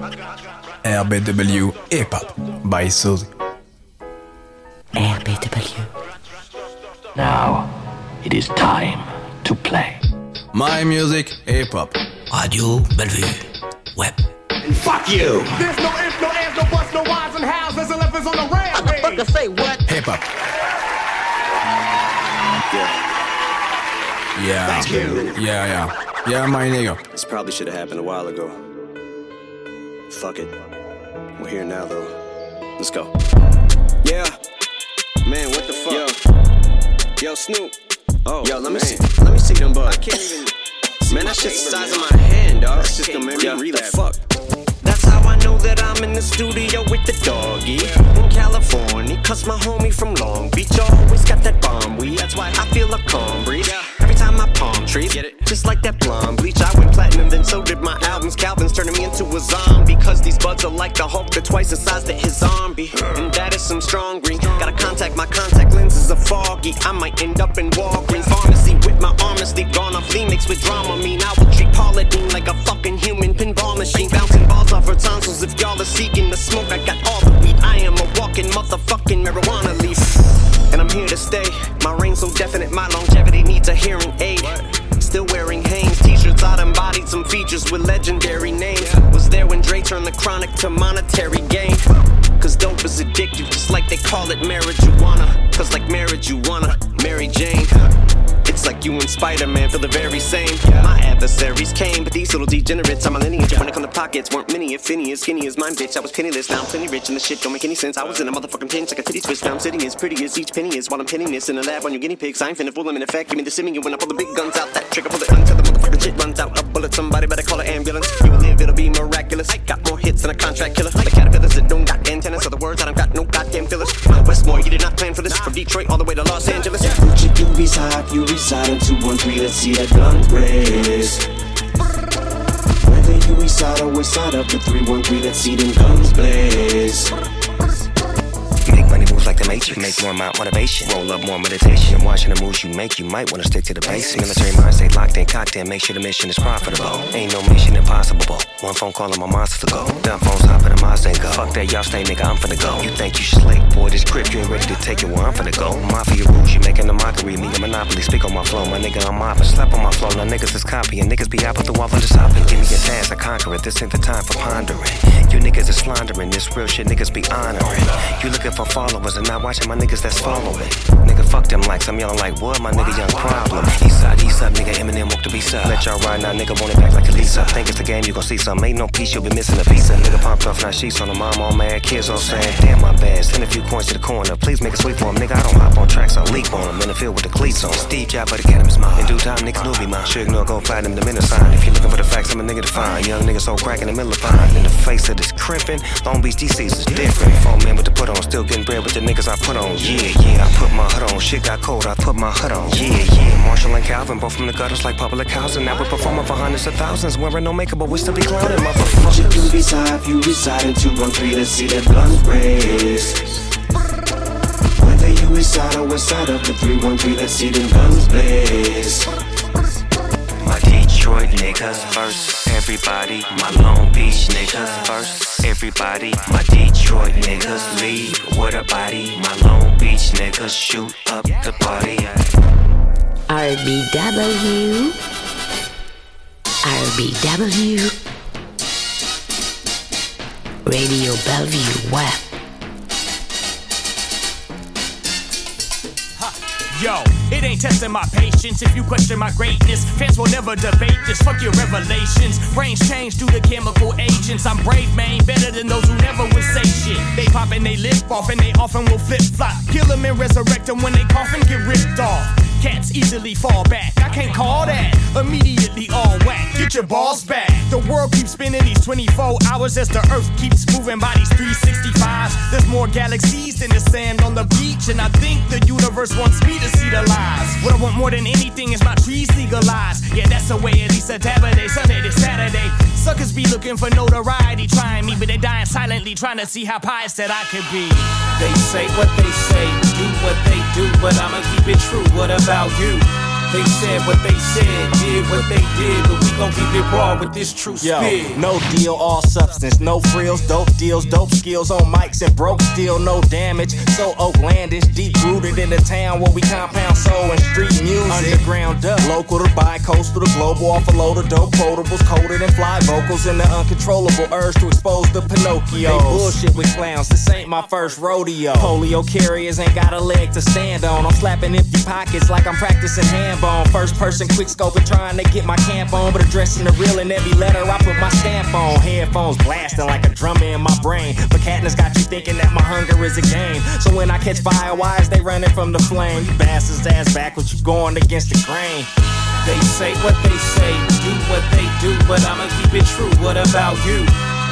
RBW Hip Hop by Suzy. RBW. Now, it is time to play. My music, hip hop. Radio Bellevue. Web. And Fuck you! There's no ifs, no ands, no buts, no whys and hows. There's elephants on the rampage. Fucker say what? Hip hop. Yeah. Thank you. Yeah, yeah. Yeah, my nigga. This probably should have happened a while ago. Fuck it. We're here now, though. Let's go. Yeah. Man, what the fuck? Yo. Yo, Snoop. Oh, yo, let me see. Let me see them bugs. I can't even. Man, that shit's the size of my hand, dog. That's just gonna make me Yeah. fuck. That's how I know that I'm in the studio with the doggy in California. Cause my homie from Long Beach always got that bomb weed. That's why I feel a calm breeze. Every time I palm trees, get it? Just like that blonde bleach. I went platinum, then so did my albums. Calvin's Are like the Hulk, they're twice the size that his zombie. And that is some strong green. Gotta contact my contact lenses are foggy. I might end up in Walgreens pharmacy with my asleep. Gone off Lee mixed with drama. Mean I will treat Paula Deen like a fucking human pinball machine. Bouncing balls off her tonsils. If y'all are seeking the smoke, I got all the weed. I am a walking motherfucking marijuana leaf. And I'm here to stay. My reign so definite, my longevity needs a hearing aid. Still wearing Hanes t-shirts, I embodied some features with legendary names. Turned the chronic to monetary gain. Cause dope is addictive, just like they call it marijuana. Cause like marriage, you wanna Mary Jane. It's like Spider-Man feel the very same. My adversaries came, but these little degenerates are my lineage. When it come to pockets, weren't many, if any, as skinny as mine, bitch. I was penniless, now I'm plenty rich, and the shit don't make any sense. I was in a motherfucking pinch like a titty twist. Now I'm sitting as pretty as each penny is while I'm pinning this in a lab on your guinea pigs. I ain't finna fool them in effect. Give me the simming when I pull the big guns out. That trigger pull it until the motherfucking shit runs out. A bullet, somebody better call an ambulance. You live, it'll be miraculous. I got more hits than a contract killer. The caterpillars that don't got antennas are the words I don't got no goddamn fillers. Westmore, you did not plan for this. From Detroit all the way to Los Angeles. Gucci doobies hot, you reside in 213, let's see that gun blaze. Whether you east side or west side of the 313, let's see them guns blaze. The Matrix. Make more motivation. Roll up more meditation. Watching the moves you make, you might wanna stick to the basics. Military mind stay locked in, cocked in. Make sure the mission is profitable. Ain't no mission impossible. One phone call and my monster to go. Dumb phones hop in the Mazda go. Fuck that, y'all stay nigga, I'm finna go. You think you slick, boy? This grip, you ain't ready to take it where I'm finna go. Mafia rules, you making a mockery. Me a monopoly, speak on my flow. My nigga, I'm mopping. Slap on my flow. Now niggas is copying. Niggas be out with the wall for the shopping. Give me a task, I conquer it. This ain't the time for pondering. You niggas is slandering. This real shit, niggas be honoring. You looking for followers and not watching my niggas that's following. Nigga, fuck them likes. I'm yelling like what? My nigga, young problem. East side, east side, nigga, Eminem walk the beast up. Let y'all ride now, nigga, want it back like a Lisa. Think it's the game, you gon' see some. Ain't no piece, you'll be missing a piece. Nigga pumped off, now sheets on the mom, all mad. Kids all saying, damn, my bad. Send a few coins to the corner. Please make it sweet for him, nigga. I don't hop on tracks, I leap on them. In the field with the cleats on. Steve Jobs, but the academy's mine. In due time, niggas knew be mine. Suge no go platinum, the minute sign. If you looking for the facts, I'm a nigga to find. Young nigga so crack in the middle of fine. In the face of this crimping, Long Beach DC's is different. Four men with the put on, still getting bread with the niggas I put on. Yeah, yeah, I put my hood on. Shit got cold, I put my hood on. Yeah, yeah. Marshall and Calvin, both from the gutters like public housing. Now we're performing for hundreds of thousands, wearing no makeup, but we still be clowning, motherfuckers. doobies hot, you reside in 213, let's see that guns blaze. Whether you east side or west side of the 313, let's see them guns blaze. My Detroit niggas first, everybody. My Long Beach niggas first, everybody. My Detroit niggas lead with a body. My Long Beach niggas shoot up the party. RBW. RBW. Radio Bellevue Web. Yo, it ain't testing my patience if you question my greatness. Fans will never debate this. Fuck your revelations. Brains change due to chemical agents. I'm brave, man, better than those who never would say shit. They pop and they lip off, and they often will flip flop. Kill them and resurrect them when they cough and get ripped off. Cats easily fall back. I can't call that. Immediately all whack. Get your balls back. The world keeps spinning these 24 hours as the earth keeps moving by these 365s. There's more galaxies than the sand on the beach, and I think the universe wants me to see the lies. What I want more than anything is my trees legalized. Yeah, that's the way at least a day, Sunday to Saturday. Suckers be looking for notoriety, trying me, but they dying silently, trying to see how pious that I could be. They say what they say, do what they do, but I'ma keep it true. What about you? They said what they said, did what they did, but we gon' keep it raw with this true Yo, spit. no deal, all substance, no frills, dope deals, dope skills on mics and broke still, no damage. So Oaklandish, deep rooted in the town where we compound soul and street music. Underground up, local to bi-coastal to global, off a load of dope quotables, coded and fly vocals, and the uncontrollable urge to expose the Pinocchio. They bullshit with clowns, this ain't my first rodeo. Polio carriers ain't got a leg to stand on. I'm slapping empty pockets like I'm practicing hand bone. First person quick scoping, trying to get my camp on, but addressing the real in every letter I put my stamp on. Headphones blasting like a drummer in my brain. But Katniss got you thinking that my hunger is a game. So when I catch fire, why is they running from the flame? You bastards ass backwards, you going against the grain. They say what they say, do what they do, but I'ma keep it true. What about you?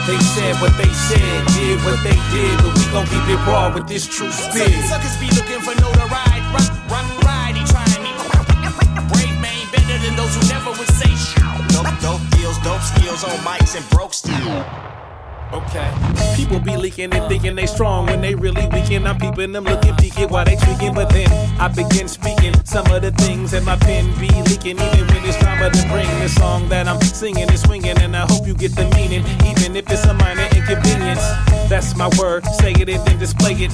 They said what they said, did what they did, but we gon' keep it raw with this true spit. Suckers be looking for notoriety, rock, rock, better than those who never would say shit. Dope, dope deals, dope skills on mics and broke steel. Okay. People be leaking and thinking they strong when they really weaken. I'm peeping them looking peeking while they tweaking, but then I begin speaking some of the things that my pen be leaking. Even when it's drama to bring the song that I'm singing is swinging, and I hope you get the meaning, even if it's a minor inconvenience. That's my word. Say it and then display it.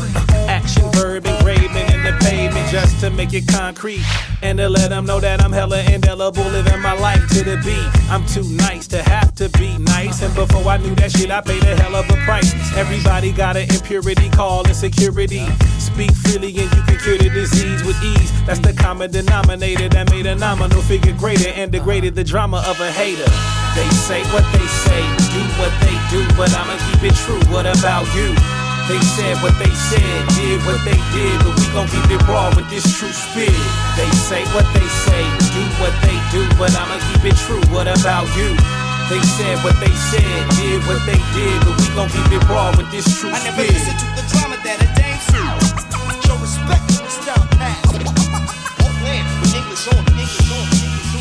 Action verb engraving in the pavement just to make it concrete and to let them know that I'm hella indelible, living my life to the beat. I'm too nice to have to be nice, and before I knew that shit, I paid a hell of a price. Everybody got an impurity called insecurity. Speak freely and you can cure the disease with ease. That's the common denominator that made a nominal figure greater and degraded the drama of a hater. They say what they say, do what they do, but I'ma keep it true. What about you? They said what they said, did what they did, but we gon' keep it raw with this true spirit. They say what they say, do what they do, but I'ma keep it true. What about you? They said what they said, did what they did, but we gon' keep it raw with this true I never spit. listen to the drama that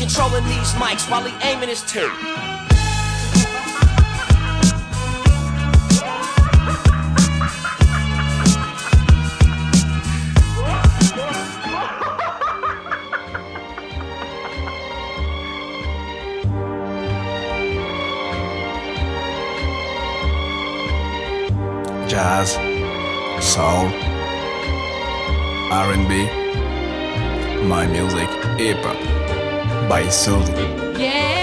Controlling these mics while he aiming his tune. Jazz, soul, R&B, my music, hip hop, by Suzy. Yes.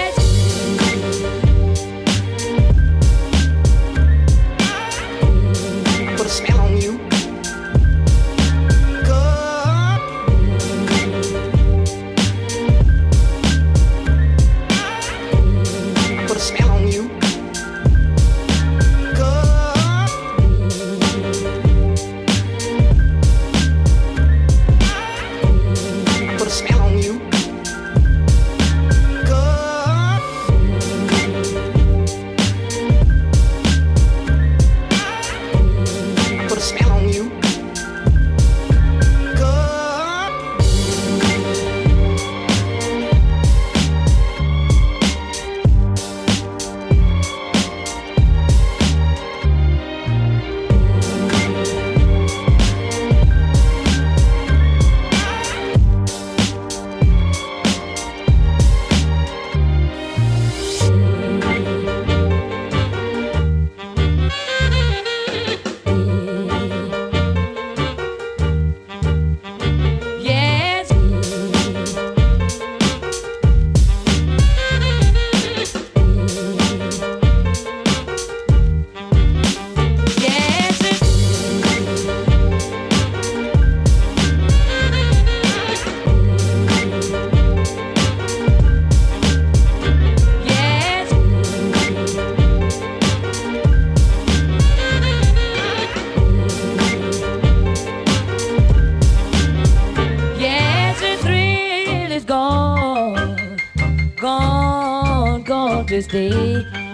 Gone,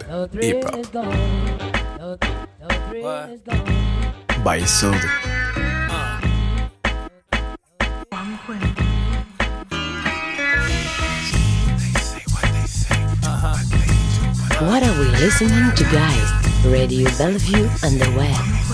the thrill is gone. by Isolde. What are we listening to, guys? Radio Bellevue and the web.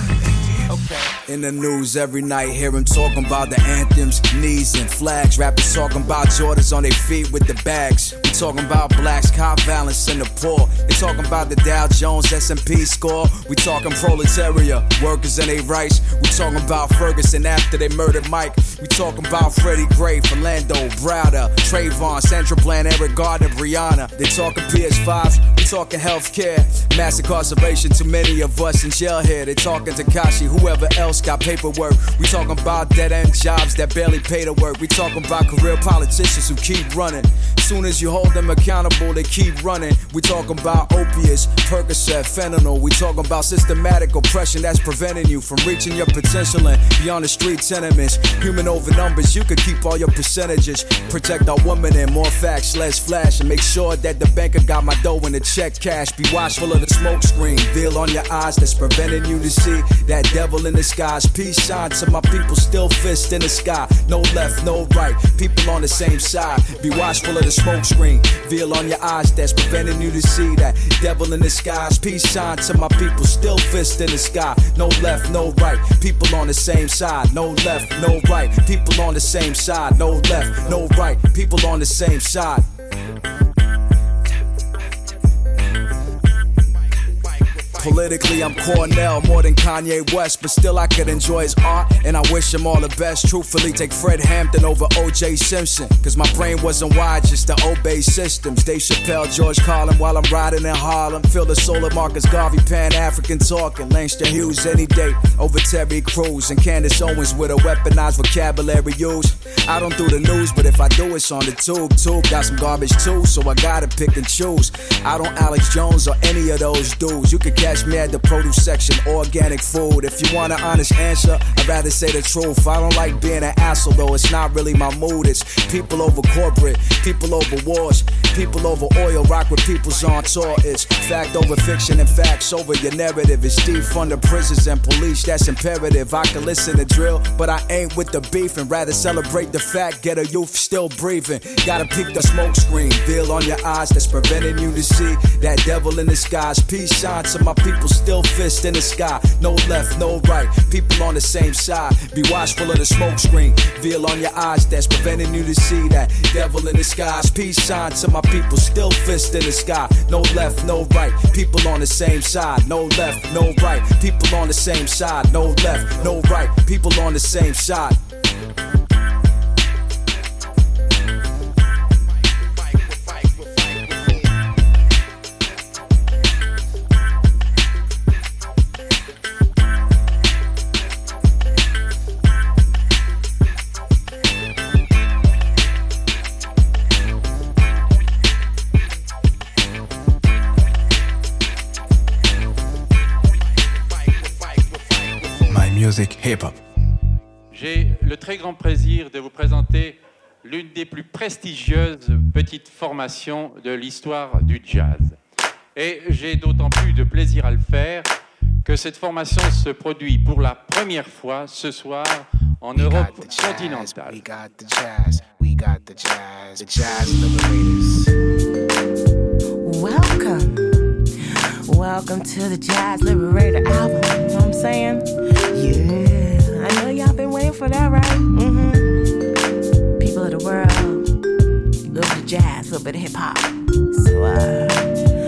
In the news every night, hear him talking about the anthems, knees and flags. Rappers talking about Jordans on their feet with the bags. Talking about blacks, cop violence and the poor. They talking about the Dow Jones S&P score. We talking proletariat, workers and their rights. We talking about Ferguson after they murdered Mike. We talking about Freddie Gray, Philando, Browder, Trayvon, Sandra Bland, Eric Garner, Breonna. They talking PS5s. We talking healthcare, mass incarceration. Too many of us in jail here. They talking Tekashi, whoever else got paperwork. We talking about dead end jobs that barely pay to work. We talking about career politicians who keep running. Soon as you hold them accountable, they keep running. We talking about opiates, Percocet, fentanyl. We talking about systematic oppression that's preventing you from reaching your potential and beyond the street tenements. Human over numbers, you could keep all your percentages. Protect our women and more facts, less flash, and make sure that the banker got my dough in the check cash. Be watchful of the smoke screen, veil on your eyes that's preventing you to see that devil in the skies. Peace shine to my people, still fist in the sky. No left, no right, people on the same side. Be watchful of the smoke screen, veil on your eyes that's preventing you to see that devil in the skies. Peace sign to my people, still fist in the sky. No left, no right, people on the same side. No left, no right, people on the same side. No left, no right, people on the same side. Politically, I'm Cornel more than Kanye West, but still I could enjoy his art, and I wish him all the best. Truthfully, take Fred Hampton over O.J. Simpson, cause my brain wasn't wired just to obey systems. Dave Chappelle, George Carlin, while I'm riding in Harlem. Feel the soul of Marcus Garvey, Pan African talking. Langston Hughes any day over Terry Crews, and Candace Owens with a weaponized vocabulary used. I don't do the news, but if I do, it's on the tube. Tube got some garbage too, so I gotta pick and choose. I don't Alex Jones or any of those dudes. You can catch me at the produce section, organic food. If you want an honest answer, I'd rather say the truth. I don't like being an asshole, though it's not really my mood. It's people over corporate, people over wars, people over oil, rock with people's on tour. It's fact over fiction and facts over your narrative. It's deep from the prisons and police, that's imperative. I can listen to drill, but I ain't with the beef and rather celebrate the fact get a youth still breathing. Gotta peek the smoke screen, veil on your eyes that's preventing you to see that devil in skies. Peace shine to my people, still fist in the sky. No left, no right, people on the same side. Be watchful of the smoke screen, veil on your eyes that's preventing you to see that devil in the skies. Peace sign to my people, still fist in the sky. No left, no right, people on the same side. No left, no right, people on the same side. No left, no right, people on the same side. L'une des plus prestigieuses petites formations de l'histoire du jazz. Et j'ai d'autant plus de plaisir à le faire que cette formation se produit pour la première fois ce soir en Europe continentale. We got the jazz, we got the jazz, the jazz liberators. Welcome. Welcome to the Jazz Liberator album. You know what I'm saying? Yeah. I know y'all been waiting for that, right? Mm-hmm. Jazz, a little bit of hip hop. So, uh,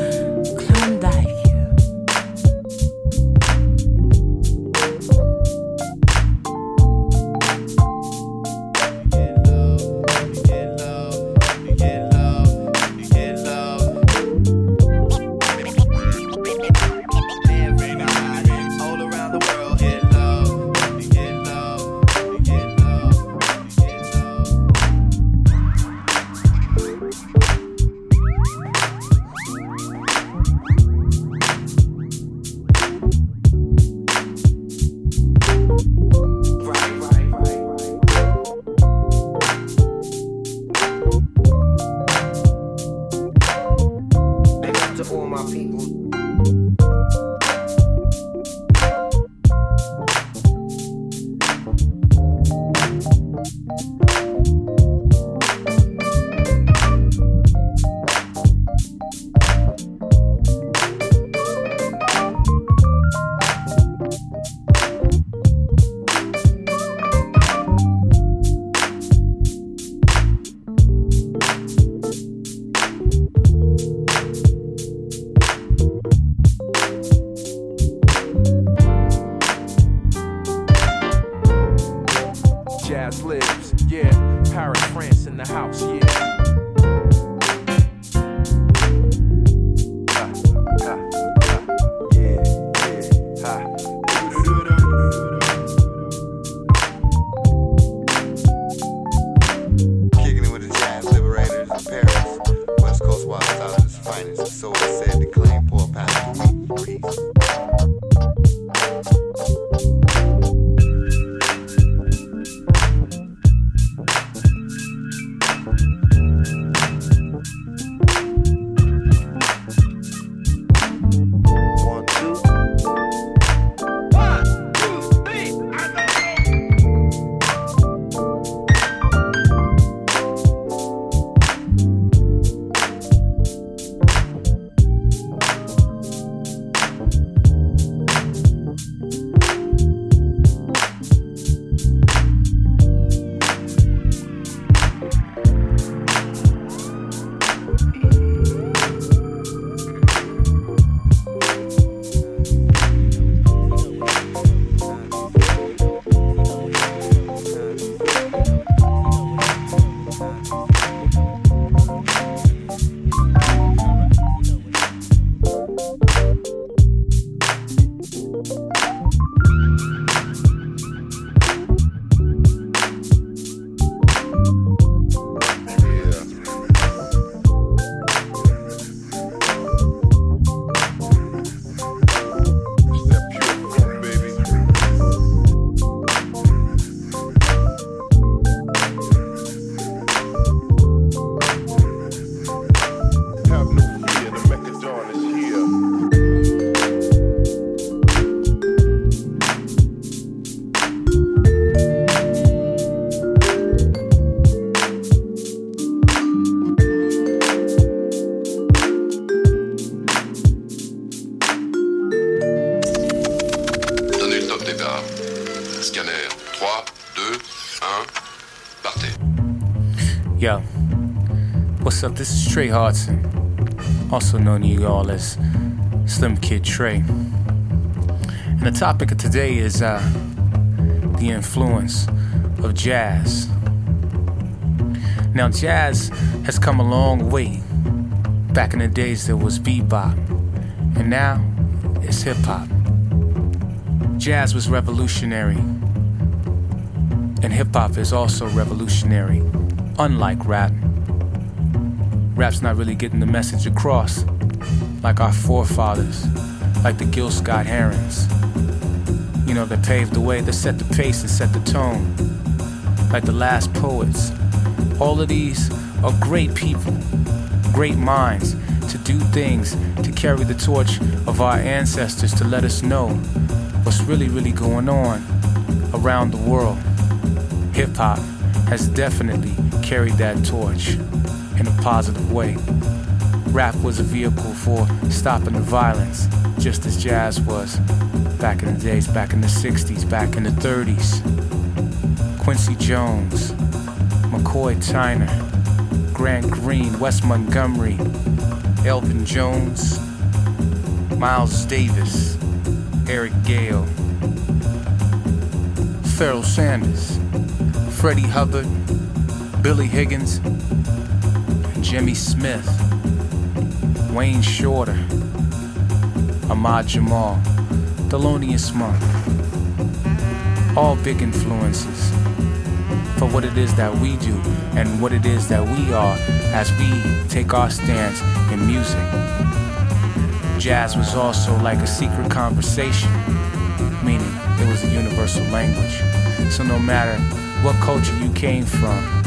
Yeah, Paris, France in the house, yeah. Trey Hardson, also known to you all as Slim Kid Trey. And the topic of today is uh, the influence of jazz. Now, jazz has come a long way. Back in the days, there was bebop, and now it's hip hop. Jazz was revolutionary, and hip hop is also revolutionary, unlike rap rap's not really getting the message across like our forefathers, like the Gil Scott Herons. You know, that paved the way, that set the pace and set the tone, like the last poets. All of these are great people, great minds to do things, to carry the torch of our ancestors, to let us know what's really, really going on around the world. Hip hop has definitely carried that torch in a positive way. Rap was a vehicle for stopping the violence, just as jazz was back in the days, back in the 60s, back in the 30s. Quincy Jones, McCoy Tyner, Grant Green, Wes Montgomery, Elvin Jones, Miles Davis, Eric Gale, Pharoah Sanders, Freddie Hubbard, Billy Higgins, Jimmy Smith, Wayne Shorter, Ahmad Jamal, Thelonious Monk. All big influences for what it is that we do and what it is that we are as we take our stance in music. Jazz was also like a secret conversation, meaning it was a universal language. So no matter what culture you came from,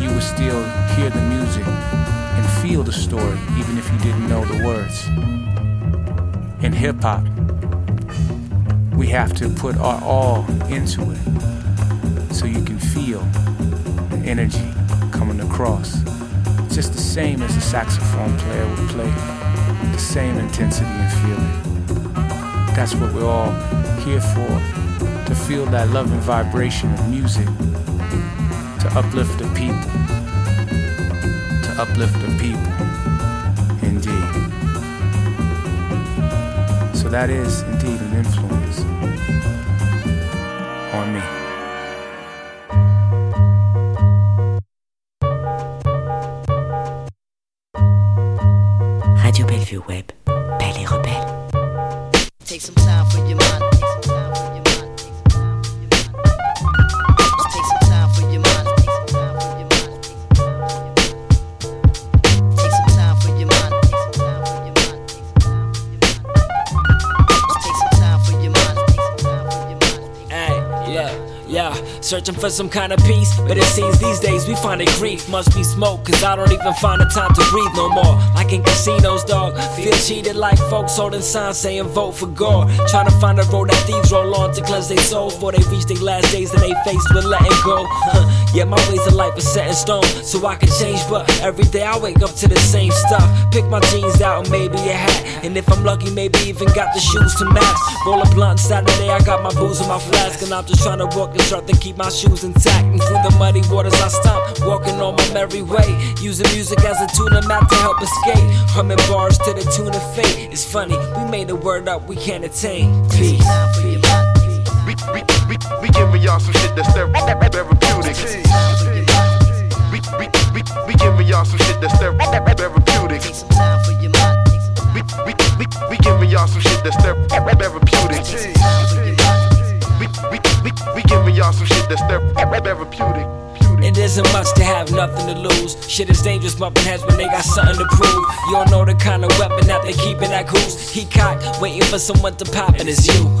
you would still hear the music and feel the story, even if you didn't know the words. In hip hop, we have to put our all into it so you can feel the energy coming across. Just the same as a saxophone player would play, the same intensity and feeling. That's what we're all here for, to feel that loving vibration of music to uplift the people. To uplift the people. Indeed. So that is indeed an influence on me. Searching for some kind of peace, but it seems these days we find it grief. Must be smoke, cause I don't even find the time to breathe no more. Like in casinos, dog. Feel cheated like folks holding signs saying vote for God. Trying to find a road that thieves roll on to cleanse their souls before they reach their last days and they faced with letting go. yeah, my ways of life is set in stone, so I can change, but every day I wake up to the same stuff. Pick my jeans out and maybe a hat. And if I'm lucky, maybe even got the shoes to match. Roll a blunt Saturday, I got my booze in my flask, and I'm just trying to walk and keep my shoes intact. And through the muddy waters, I stomp, walking on my merry way. Using music as a tuna map to help escape. Humming bars to the tune of fate. It's funny, we made a word up we can't attain. Peace. We, we, we, we giving y'all some shit that's therapeutic. We, we, we, we giving y'all some shit that's therapeutic. We, we, we, we giving y'all some shit that's therapeutic. We, we, giving y'all some shit that's therapeutic. It isn't much to have nothing to lose. Shit is dangerous, bumping heads when they got something to prove. You don't know the kind of weapon that they keep in that goose. He cocked, waiting for someone to pop, and it's you.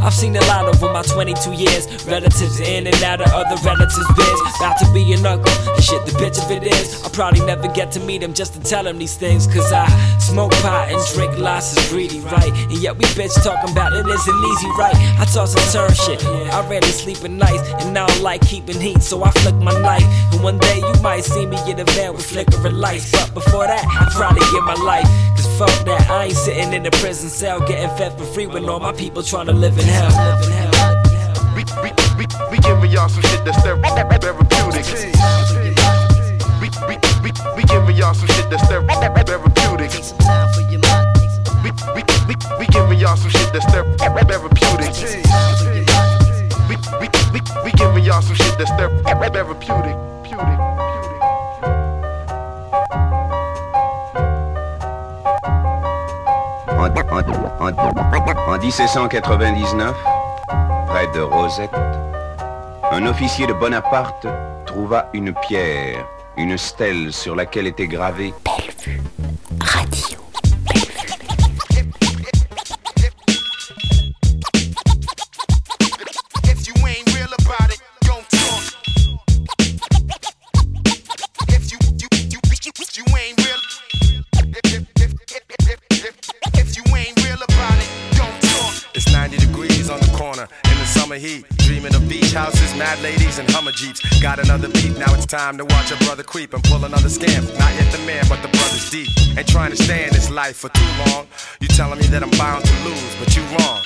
I've seen a lot over my 22 years. Relatives in and out of other relatives' biz. About to be an uncle, and shit, the bitch of it is. I'll probably never get to meet him just to tell him these things. Cause I smoke pot and drink lots is greedy, right? And yet we bitch talking about it isn't easy, right? I toss and turn shit. I rarely sleep at night, and now I like keeping heat, so I flick my life. And one day you might see me in a van with flickering lights. But before that, I probably give my life. Cause fuck that, I ain't sitting in a prison cell getting fed for free when all my people trying to live in hell. Live in hell. We, we, we, we giving y'all some shit that's therapeutic. We, we, we, we giving y'all some shit that's therapeutic. We, we, we, we giving y'all some shit that's therapeutic. Y'all some shit that's therapeutic. En, en, en, en 1799, près de Rosette, un officier de Bonaparte trouva une pierre, une stèle sur laquelle était gravé Bellevue time to watch a brother creep and pull another scam. Not yet the man, but the brother's deep. Ain't trying to stay in this life for too long. You telling me that I'm bound to lose, but you wrong.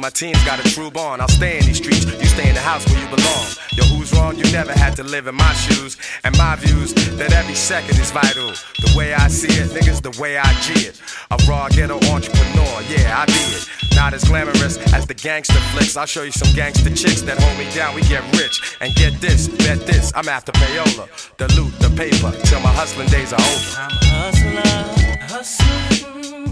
My team's got a true bond. I'll stay in these streets, you stay in the house where you belong. Yo, who's wrong? You never had to live in my shoes. And my views that every second is vital. The way I see it, niggas, the way I G it. A raw ghetto entrepreneur, yeah, I be it. Not as glamorous as the gangster flicks. I'll show you some gangster chicks that hold me down. We get rich. And get this, bet this, I'm after payola. The loot, the paper, till my hustling days are over. I'm a hustler, hustling,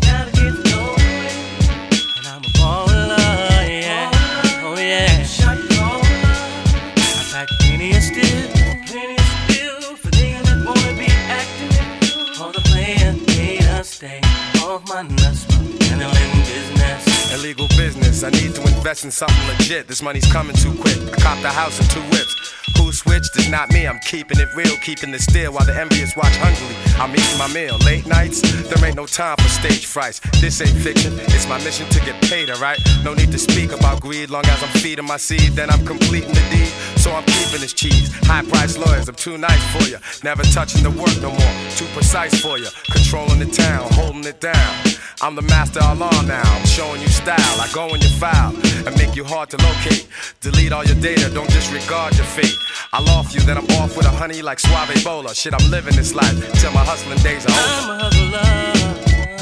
Illegal business. I need to invest in something legit. This money's coming too quick. I copped a house and two whips. Who switched? It's not me. I'm keeping it real, keeping it still while the envious watch hungrily. I'm eating my meal. Late nights, there ain't no time for stage frights. This ain't fiction. It's my mission to get paid, alright? No need to speak about greed. Long as I'm feeding my seed, then I'm completing the deed. So I'm keeping this cheese. High price lawyers, I'm too nice for you. Never touching the work no more. Too precise for you. Controlling the town, holding it down. I'm the master of law now. I'm showing you style. I go in your file and make you hard to locate. Delete all your data, don't disregard your fate. I'll off you, then I'm off with a honey like Suave Ebola. Shit, I'm living this life till my hustling days are over. I'm a hustler,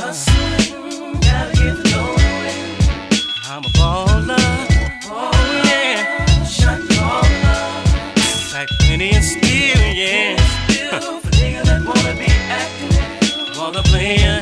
hustling, gotta get the dough. I'm a baller, oh yeah, shot caller. Pack plenty of steel, yeah. Still for niggas that wanna be acting, wanna play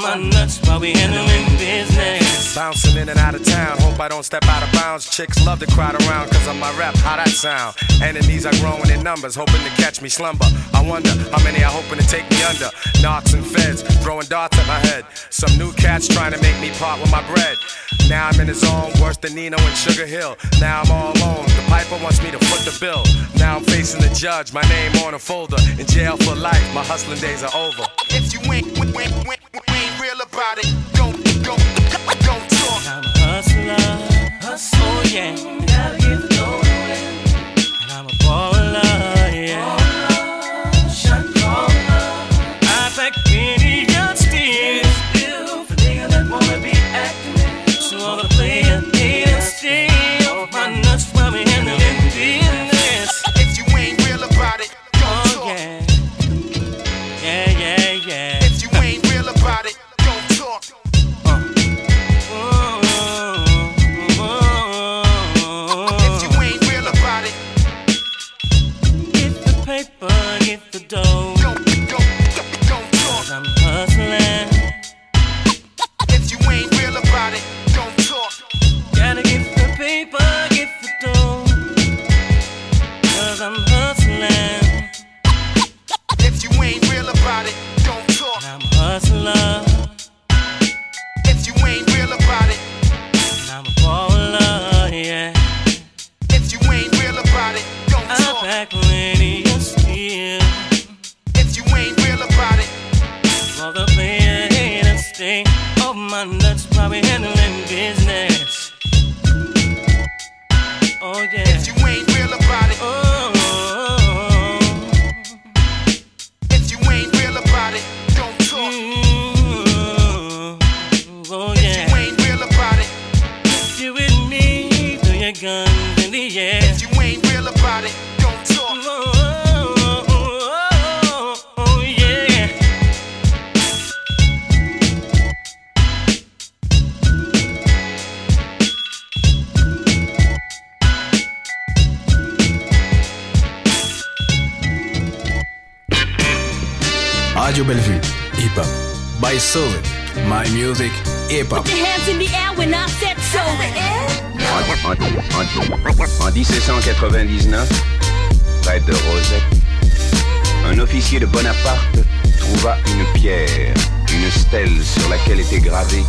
while we handling business. Bouncing in and out of town, hope I don't step out of bounds. Chicks love to crowd around cause of my rap, how that sound. Enemies are growing in numbers, hoping to catch me slumber. I wonder how many are hoping to take me under. Knocks and feds, throwing darts at my head. Some new cats trying to make me part with my bread. Now I'm in the zone, worse than Nino and Sugar Hill. Now I'm all alone, the piper wants me to foot the bill. Now I'm facing the judge, my name on a folder. In jail for life, my hustling days are over. If you ain't, ain't, ain't, ain't real about it, don't, don't, don't talk. I'm a hustler, hustle, oh, yeah. Music, hip hop. Put your hands in the air when I said so. En, en- en 1799, près de Rosette, un officier de Bonaparte trouva une pierre, une stèle sur laquelle était gravé